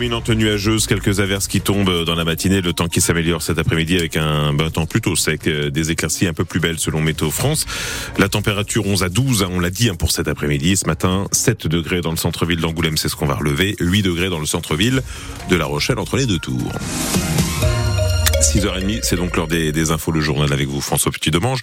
Dominante nuageuse, quelques averses qui tombent dans la matinée, le temps qui s'améliore cet après-midi avec un bon temps plutôt sec, euh, des éclaircies un peu plus belles selon Météo France. La température 11 à 12, hein, on l'a dit hein, pour cet après-midi. Ce matin, 7 degrés dans le centre-ville d'Angoulême, c'est ce qu'on va relever, 8 degrés dans le centre-ville de La Rochelle entre les deux tours. 6h30, c'est donc l'heure des, des, infos, le journal avec vous, François Petit-Demange.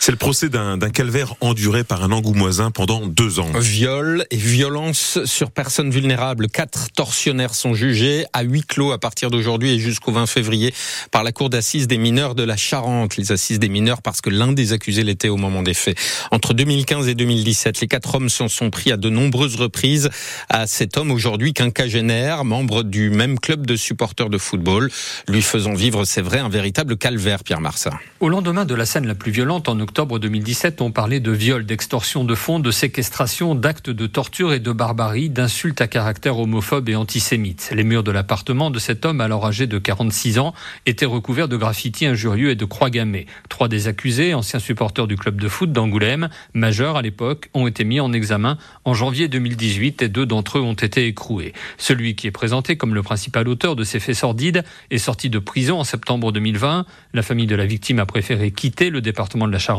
C'est le procès d'un calvaire enduré par un angoumoisin pendant deux ans. Viol et violence sur personnes vulnérables. Quatre tortionnaires sont jugés à huis clos à partir d'aujourd'hui et jusqu'au 20 février par la Cour d'assises des mineurs de la Charente. Les assises des mineurs parce que l'un des accusés l'était au moment des faits. Entre 2015 et 2017, les quatre hommes s'en sont pris à de nombreuses reprises à cet homme aujourd'hui quinquagénaire, membre du même club de supporters de football, lui faisant vivre, c'est vrai, un véritable calvaire, Pierre Marsat. Au lendemain de la scène la plus violente en octobre 2017, on parlait de viol, d'extorsion de fonds, de séquestration, d'actes de torture et de barbarie, d'insultes à caractère homophobe et antisémite. Les murs de l'appartement de cet homme, alors âgé de 46 ans, étaient recouverts de graffitis injurieux et de croix gammées. Trois des accusés, anciens supporters du club de foot d'Angoulême, majeurs à l'époque, ont été mis en examen en janvier 2018 et deux d'entre eux ont été écroués. Celui qui est présenté comme le principal auteur de ces faits sordides est sorti de prison en septembre 2020. La famille de la victime a préféré quitter le département de la Charente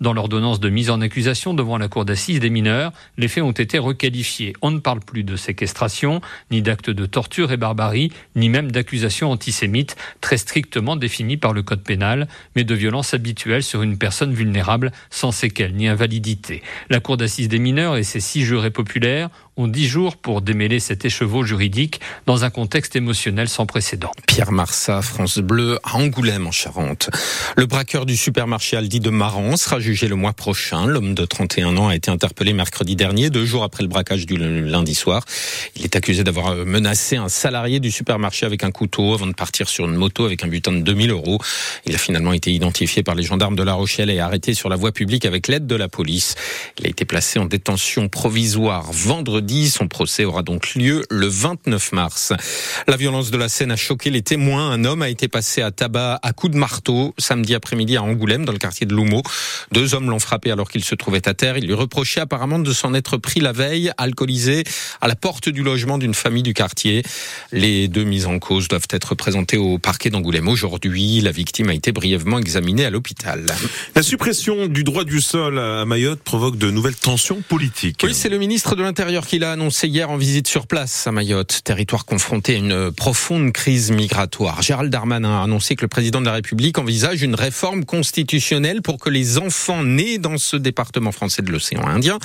dans l'ordonnance de mise en accusation devant la cour d'assises des mineurs, les faits ont été requalifiés. On ne parle plus de séquestration, ni d'actes de torture et barbarie, ni même d'accusations antisémites très strictement définies par le code pénal, mais de violences habituelles sur une personne vulnérable sans séquelles ni invalidité. La cour d'assises des mineurs et ses six jurés populaires ont dix jours pour démêler cet écheveau juridique dans un contexte émotionnel sans précédent. Pierre Marsat, France Bleu, à Angoulême en Charente. Le braqueur du supermarché Aldi de Maran sera jugé le mois prochain. L'homme de 31 ans a été interpellé mercredi dernier, deux jours après le braquage du lundi soir. Il est accusé d'avoir euh, menacé un salarié du supermarché avec un couteau avant de partir sur une moto avec un butin de 2000 euros. Il a finalement été identifié par les gendarmes de La Rochelle et arrêté sur la voie publique avec l'aide de la police. Il a été placé en détention provisoire vendredi son procès aura donc lieu le 29 mars. La violence de la scène a choqué les témoins. Un homme a été passé à tabac à coups de marteau samedi après-midi à Angoulême, dans le quartier de Loumeau. Deux hommes l'ont frappé alors qu'il se trouvait à terre. Il lui reprochait apparemment de s'en être pris la veille, alcoolisé, à la porte du logement d'une famille du quartier. Les deux mises en cause doivent être présentées au parquet d'Angoulême aujourd'hui. La victime a été brièvement examinée à l'hôpital. La suppression du droit du sol à Mayotte provoque de nouvelles tensions politiques. Oui, c'est le ministre de l'Intérieur qui il a annoncé hier en visite sur place à Mayotte, territoire confronté à une profonde crise migratoire. Gérald Darmanin a annoncé que le président de la République envisage une réforme constitutionnelle pour que les enfants nés dans ce département français de l'océan Indien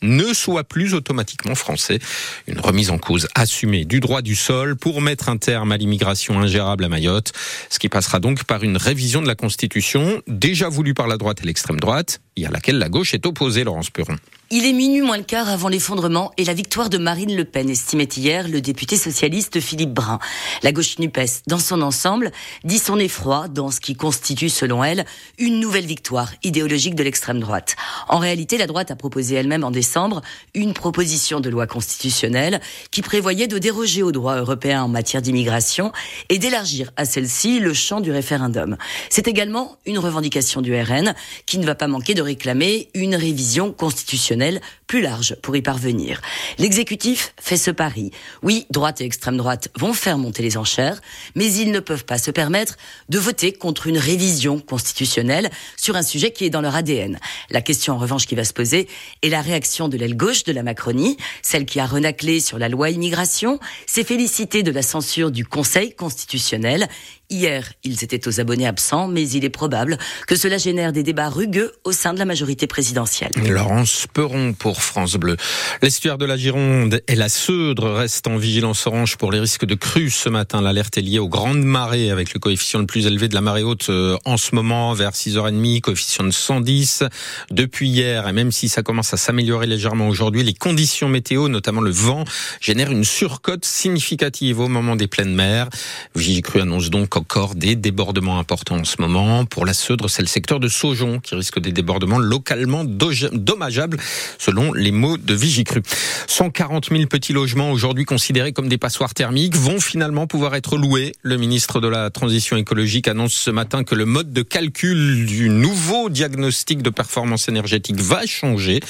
ne soient plus automatiquement français. Une remise en cause assumée du droit du sol pour mettre un terme à l'immigration ingérable à Mayotte, ce qui passera donc par une révision de la Constitution déjà voulue par la droite et l'extrême droite et à laquelle la gauche est opposée, Laurence Perron. Il est minuit moins le quart avant l'effondrement et la victoire de Marine Le Pen, estimait hier le député socialiste Philippe Brun. La gauche NUPES, dans son ensemble, dit son effroi dans ce qui constitue, selon elle, une nouvelle victoire idéologique de l'extrême droite. En réalité, la droite a proposé elle-même en décembre une proposition de loi constitutionnelle qui prévoyait de déroger au droit européen en matière d'immigration et d'élargir à celle-ci le champ du référendum. C'est également une revendication du RN qui ne va pas manquer de réclamer une révision constitutionnelle plus large pour y parvenir. L'exécutif fait ce pari. Oui, droite et extrême droite vont faire monter les enchères, mais ils ne peuvent pas se permettre de voter contre une révision constitutionnelle sur un sujet qui est dans leur ADN. La question en revanche qui va se poser est la réaction de l'aile gauche de la Macronie, celle qui a renaclé sur la loi immigration, s'est félicitée de la censure du Conseil constitutionnel. Hier, ils étaient aux abonnés absents, mais il est probable que cela génère des débats rugueux au sein de la majorité présidentielle. Laurence Peron pour France Bleu. L'estuaire de la Gironde et la Seudre restent en vigilance orange pour les risques de crue ce matin. L'alerte est liée aux grandes marées avec le coefficient le plus élevé de la marée haute euh, en ce moment vers 6h30, coefficient de 110. Depuis hier, et même si ça commence à s'améliorer légèrement aujourd'hui, les conditions météo, notamment le vent, génèrent une surcote significative au moment des pleines mers. Vigicru annonce donc encore des débordements importants en ce moment. Pour la Seudre, c'est le secteur de Saujon qui risque des débordements localement dommageables selon les mots de Vigicru. 140 000 petits logements aujourd'hui considérés comme des passoires thermiques vont finalement pouvoir être loués. Le ministre de la Transition écologique annonce ce matin que le mode de calcul du nouveau diagnostic de performance énergétique va changer.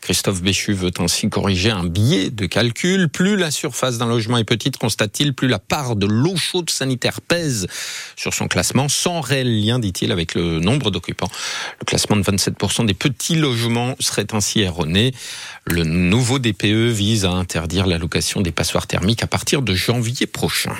Christophe Béchu veut ainsi corriger un biais de calcul. Plus la surface d'un logement est petite, constate-t-il, plus la part de l'eau chaude sanitaire pèse sur son classement, sans réel lien, dit-il, avec le nombre d'occupants. Le classement de 27% des petits logements serait ainsi erroné. Le nouveau DPE vise à interdire la location des passoires thermiques à partir de janvier prochain.